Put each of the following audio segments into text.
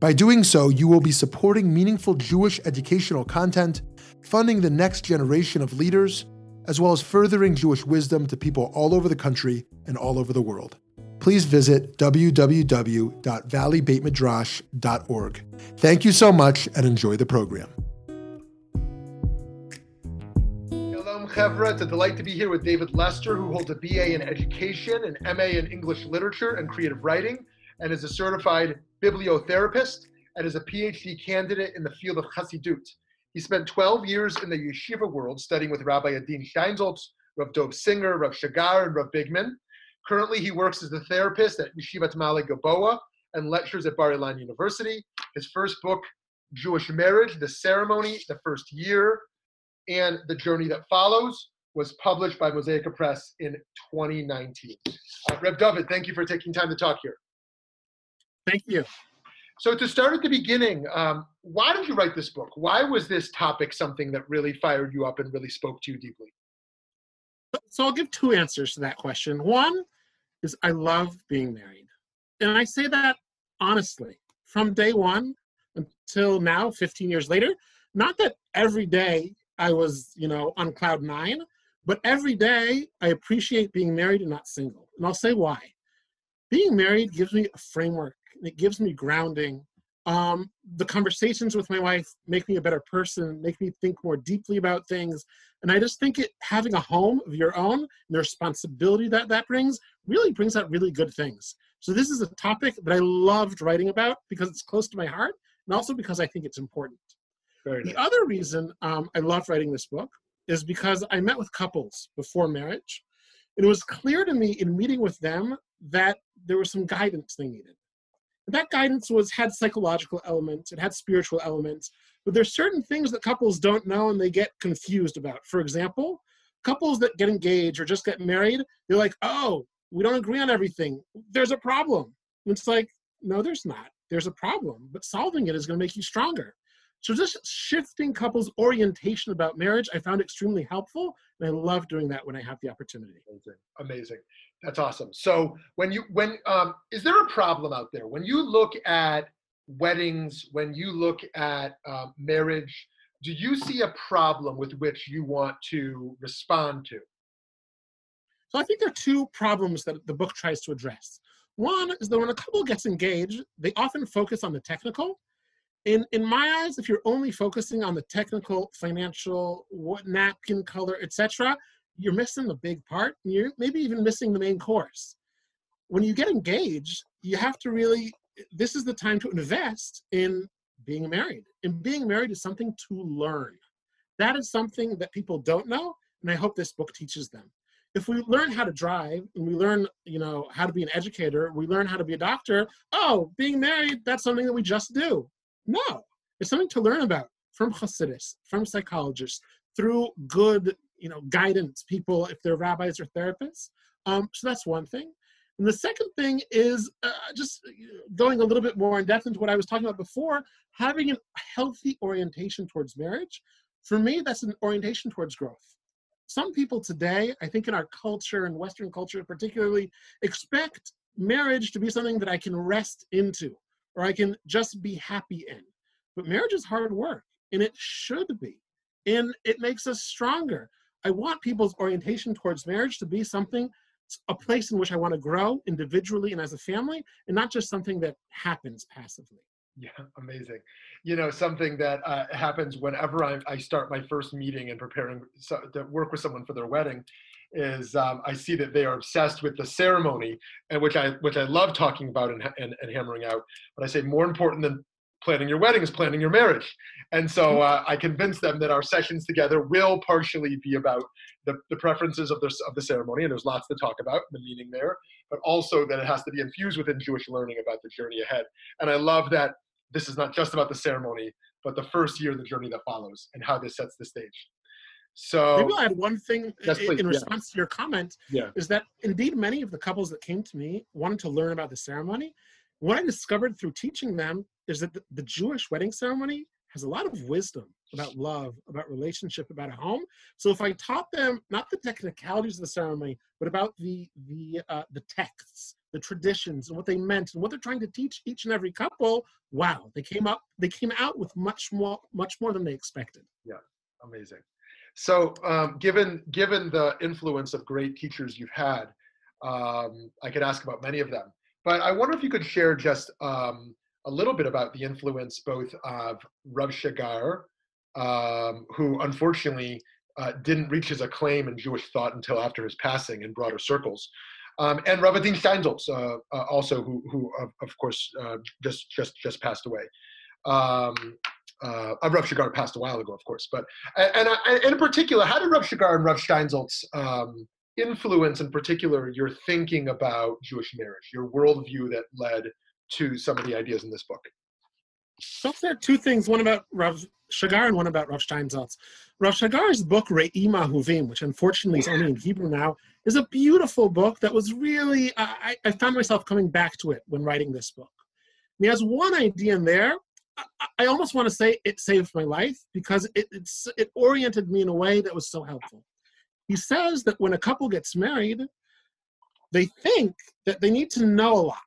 By doing so, you will be supporting meaningful Jewish educational content, funding the next generation of leaders, as well as furthering Jewish wisdom to people all over the country and all over the world. Please visit www.valleybeitmidrash.org. Thank you so much and enjoy the program. Shalom, Chevra. It's a delight to be here with David Lester, who holds a BA in Education, an MA in English Literature and Creative Writing, and is a certified bibliotherapist and is a PhD candidate in the field of Chassidut. He spent 12 years in the yeshiva world studying with Rabbi Adin Steinsaltz, Rav Dov Singer, Rav Shagar, and Rav Bigman. Currently, he works as a therapist at Yeshivat Ma'ale Gilboa and lectures at Bar Ilan University. His first book, Jewish Marriage, The Ceremony, The First Year, and The Journey That Follows, was published by Mosaica Press in 2019. Uh, Reb David, thank you for taking time to talk here. Thank you. So to start at the beginning, um, why did you write this book? Why was this topic something that really fired you up and really spoke to you deeply? So I'll give two answers to that question. One is I love being married. And I say that honestly, from day one until now, 15 years later, not that every day I was, you know, on cloud nine, but every day I appreciate being married and not single. And I'll say why. Being married gives me a framework it gives me grounding. Um, the conversations with my wife make me a better person, make me think more deeply about things. And I just think it having a home of your own and the responsibility that that brings really brings out really good things. So this is a topic that I loved writing about because it's close to my heart and also because I think it's important. Very the nice. other reason um, I love writing this book is because I met with couples before marriage. And it was clear to me in meeting with them that there was some guidance they needed that guidance was had psychological elements it had spiritual elements but there's certain things that couples don't know and they get confused about. For example couples that get engaged or just get married they're like oh we don't agree on everything. There's a problem. And it's like no there's not. There's a problem but solving it is going to make you stronger. So just shifting couples orientation about marriage i found extremely helpful and i love doing that when i have the opportunity. Amazing. Amazing that's awesome. So when you when um, is there a problem out there when you look at weddings, when you look at um, marriage? Do you see a problem with which you want to respond to? So I think there are two problems that the book tries to address. One is that when a couple gets engaged, they often focus on the technical. In in my eyes, if you're only focusing on the technical, financial, what napkin color, etc., you're missing the big part. And you're maybe even missing the main course. When you get engaged, you have to really, this is the time to invest in being married. And being married is something to learn. That is something that people don't know, and I hope this book teaches them. If we learn how to drive and we learn, you know, how to be an educator, we learn how to be a doctor, oh, being married, that's something that we just do. No, it's something to learn about from Hasidus, from psychologists, through good you know guidance people if they're rabbis or therapists. Um, so that's one thing. And the second thing is uh, just going a little bit more in depth into what i was talking about before having a healthy orientation towards marriage. For me that's an orientation towards growth. Some people today i think in our culture and western culture particularly expect marriage to be something that i can rest into or i can just be happy in. But marriage is hard work and it should be. And it makes us stronger I want people's orientation towards marriage to be something, a place in which I want to grow individually and as a family, and not just something that happens passively. Yeah, amazing. You know, something that uh, happens whenever I, I, start my first meeting and preparing so, to work with someone for their wedding is um, I see that they are obsessed with the ceremony, and which I which I love talking about and, and, and hammering out. But I say more important than planning your wedding is planning your marriage. And so mm-hmm. uh, I convinced them that our sessions together will partially be about the, the preferences of the, of the ceremony, and there's lots to talk about, the meaning there, but also that it has to be infused within Jewish learning about the journey ahead. And I love that this is not just about the ceremony, but the first year, of the journey that follows, and how this sets the stage. So maybe I'll add one thing Yes, in in yeah. response to your comment. Yeah. Is that indeed many of the couples that came to me wanted to learn about the ceremony. What I discovered through teaching them is that the, Jewish wedding ceremony has a lot of wisdom about love, about relationship, about a home. So if I taught them not the technicalities of the ceremony, but about the the uh, the texts, the traditions, and what they meant, and what they're trying to teach each and every couple, wow, they came up they came out with much more much more than they expected. Yeah, amazing. So, um, given given the influence of great teachers you've had, um, I could ask about many of them. But I wonder if you could share just um, a little bit about the influence both of Rav Shagar, um, who unfortunately uh, didn't reach his acclaim in Jewish thought until after his passing in broader circles, um, and Rav Adin Steinsaltz, uh, uh, also who, who of, of course uh, just just just passed away. Um, uh, Rav Shagar passed a while ago, of course, but and, and, and in particular, how did Rav Shagar and Rav Steinsaltz um, influence, in particular, your thinking about Jewish marriage, your worldview that led to some of the ideas in this book? So there are two things, one about Rav Shagar and one about Rav Steinsaltz. Rav Shagar's book, Re'im Ahuvim, which unfortunately is only in Hebrew now, is a beautiful book that was really, I, I found myself coming back to it when writing this book. And he has one idea in there. I, I almost want to say it saved my life because it, it oriented me in a way that was so helpful. He says that when a couple gets married, they think that they need to know a lot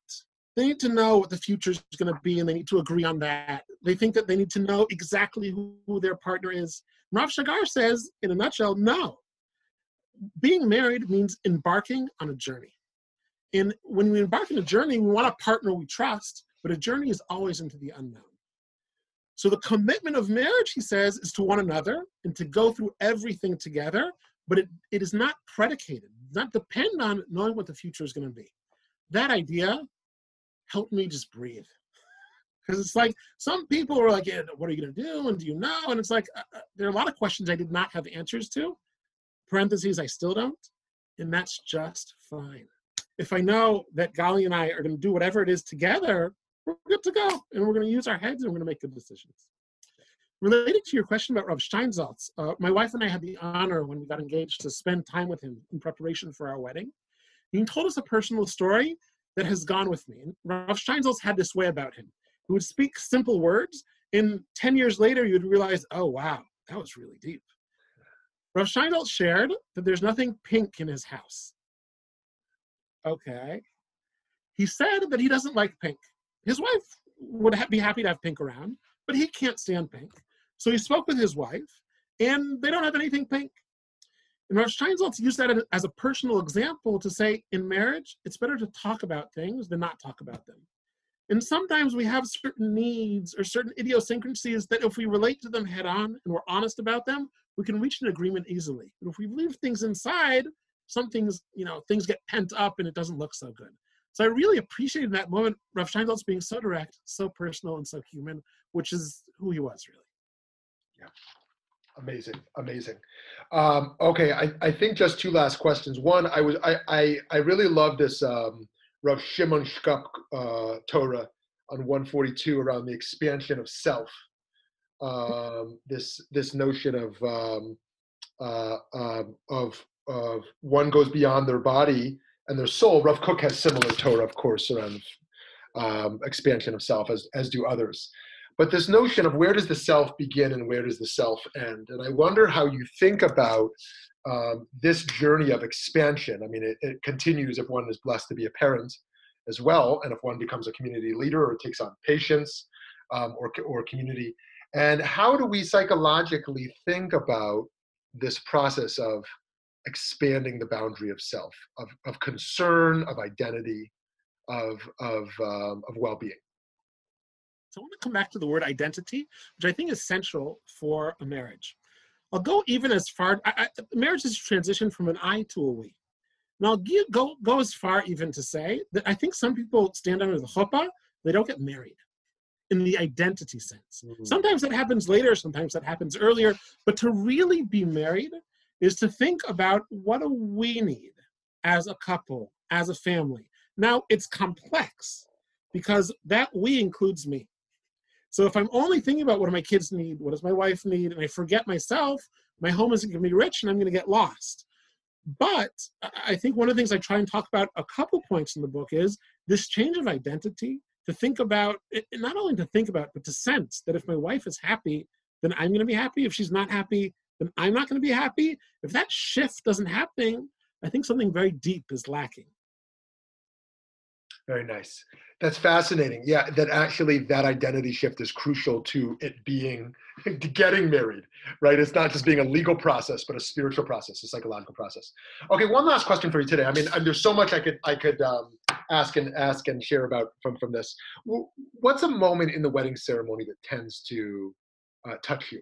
they need to know what the future is going to be and they need to agree on that. They think that they need to know exactly who, who their partner is. Rav Shagar says, in a nutshell, no. Being married means embarking on a journey. And when we embark on a journey, we want a partner we trust, but a journey is always into the unknown. So the commitment of marriage, he says, is to one another and to go through everything together, but it, it is not predicated, not depend on knowing what the future is going to be. That idea help me just breathe. Because it's like some people are like, yeah, what are you going to do? And do you know? And it's like, uh, uh, there are a lot of questions I did not have answers to. Parentheses, I still don't. And that's just fine. If I know that Gali and I are going to do whatever it is together, we're good to go. And we're going to use our heads and we're going to make good decisions. Related to your question about Rav Steinsaltz, uh, my wife and I had the honor when we got engaged to spend time with him in preparation for our wedding. He told us a personal story that has gone with me. And Rav Steinsaltz had this way about him. He would speak simple words, and 10 years later, you'd realize, oh, wow, that was really deep. Rav Steinsaltz shared that there's nothing pink in his house. Okay. He said that he doesn't like pink. His wife would ha- be happy to have pink around, but he can't stand pink. So he spoke with his wife, and they don't have anything pink. And Rav Steinsaltz used that as a personal example to say, in marriage, it's better to talk about things than not talk about them. And sometimes we have certain needs or certain idiosyncrasies that if we relate to them head on and we're honest about them, we can reach an agreement easily. But if we leave things inside, some things, you know, things get pent up and it doesn't look so good. So I really appreciated that moment, Rav Steinsaltz being so direct, so personal, and so human, which is who he was really. Amazing, amazing. Um, okay, I, I think just two last questions. One, I was I I, I really love this um, Rav Shimon Shkop uh, Torah on 142 around the expansion of self. Um, this this notion of um, uh, um, of of one goes beyond their body and their soul. Rav Kook has similar Torah, of course, around um, expansion of self, as as do others but this notion of where does the self begin and where does the self end? And i wonder how you think about um, this journey of expansion. I mean it, it, continues if one is blessed to be a parent as well and if one becomes a community leader or takes on patients um, or, or community. And how do we psychologically think about this process of expanding the boundary of self of, of concern of identity of, of, um, of well-being So I want to come back to the word identity, which I think is central for a marriage. I'll go even as far. I, I, marriage is a transition from an I to a we. And I'll give, go go as far even to say that I think some people stand under the chuppah, they don't get married in the identity sense. Mhm. Sometimes that happens later, sometimes that happens earlier. But to really be married is to think about what do we need as a couple, as a family. Now it's complex because that we includes me. So if I'm only thinking about what do my kids need, what does my wife need, and I forget myself, my home isn't going to be rich and I'm going to get lost. But I think one of the things I try and talk about a couple points in the book is this change of identity to think about, not only to think about, but to sense that if my wife is happy, then I'm going to be happy. If she's not happy, then I'm not going to be happy. If that shift doesn't happen, I think something very deep is lacking. Very nice. That's fascinating. Yeah, that actually that identity shift is crucial to it being to getting married, right? It's not just being a legal process, but a spiritual process, a psychological process. Okay, one last question for you today. I mean, there's so much I could I could um, ask and ask and share about from from this. What's a moment in the wedding ceremony that tends to uh, touch you?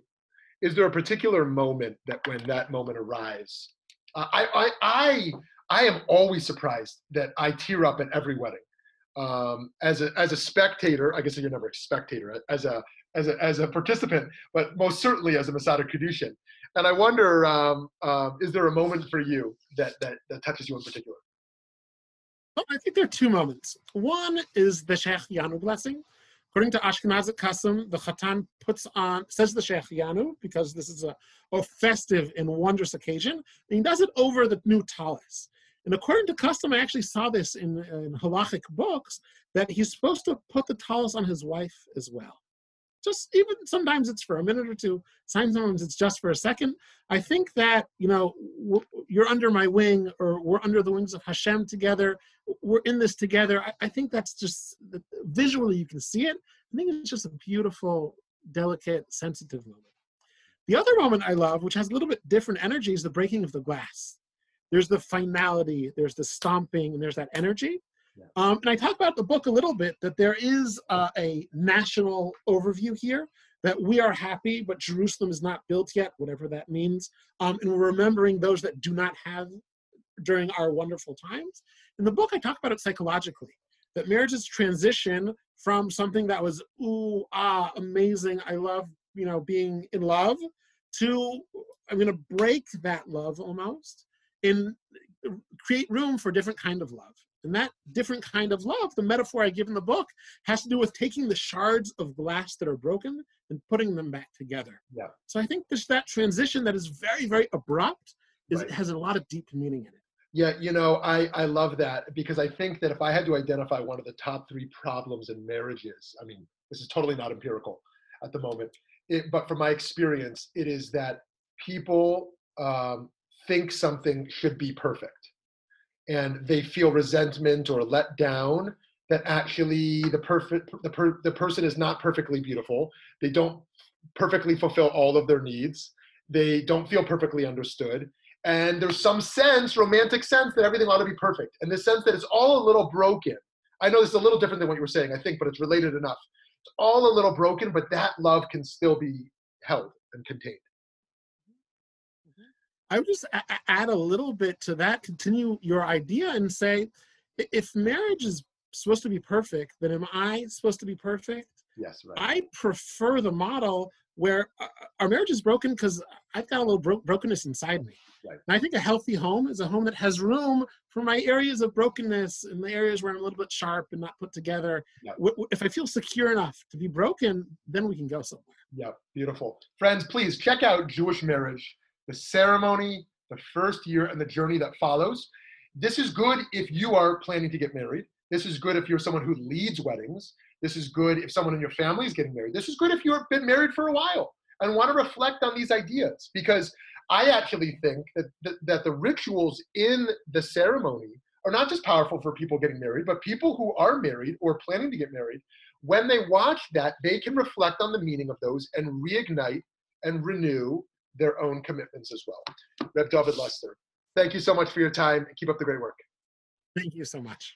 Is there a particular moment that when that moment arrives? Uh, I I I I am always surprised that I tear up at every wedding um, as a as a spectator, I guess you're never a spectator, as a as a as a participant, but most certainly as a mesader kiddushin. And I wonder, um, uh, is there a moment for you that, that that touches you in particular? Well, I think there are two moments. One is the Shehecheyanu blessing. According to Ashkenazic custom, the Chatan puts on, says the Shehecheyanu, because this is a, a festive and wondrous occasion, and he does it over the new talis. And according to custom, I actually saw this in, in halachic books that he's supposed to put the talis on his wife as well. Just even sometimes it's for a minute or two, sometimes it's just for a second. I think that, you know, you're under my wing or we're under the wings of Hashem together. We're in this together. I, I think that's just visually you can see it. I think it's just a beautiful, delicate, sensitive moment. The other moment I love, which has a little bit different energy, is the breaking of the glass there's the finality, there's the stomping, and there's that energy. Yeah. Um, and I talk about the book a little bit that there is uh, a national overview here that we are happy, but Jerusalem is not built yet, whatever that means. Um, and we're remembering those that do not have during our wonderful times. In the book, I talk about it psychologically that marriages transition from something that was, ooh, ah, amazing, I love, you know, being in love, to I'm going to break that love almost and create room for different kind of love. And that different kind of love, the metaphor I give in the book, has to do with taking the shards of glass that are broken and putting them back together. Yeah. So I think there's that transition that is very, very abrupt, is right. has a lot of deep meaning in it. Yeah, you know, I, I love that because I think that if I had to identify one of the top three problems in marriages, I mean, this is totally not empirical at the moment, it, but from my experience, it is that people um, think something should be perfect. And they feel resentment or let down that actually the perfect the, per, the person is not perfectly beautiful. They don't perfectly fulfill all of their needs. They don't feel perfectly understood. And there's some sense romantic sense that everything ought to be perfect. And the sense that it's all a little broken. I know this is a little different than what you were saying i think but it's related enough. It's all a little broken but that love can still be held and contained I would just a- add a little bit to that, continue your idea and say, if marriage is supposed to be perfect, then am I supposed to be perfect? Yes, right. I prefer the model where uh, uh, our marriage is broken because I've got a little bro- brokenness inside me. Right. And I think a healthy home is a home that has room for my areas of brokenness and the areas where I'm a little bit sharp and not put together. W- if I feel secure enough to be broken, then we can go somewhere. Yeah, beautiful. Friends, please check out Jewish Marriage the ceremony, the first year, and the journey that follows. This is good if you are planning to get married. This is good if you're someone who leads weddings. This is good if someone in your family is getting married. This is good if you've been married for a while and want to reflect on these ideas because I actually think that, that, that the rituals in the ceremony are not just powerful for people getting married, but people who are married or planning to get married, when they watch that, they can reflect on the meaning of those and reignite and renew their own commitments as well. Reb David Lester, thank you so much for your time. And keep up the great work. Thank you so much.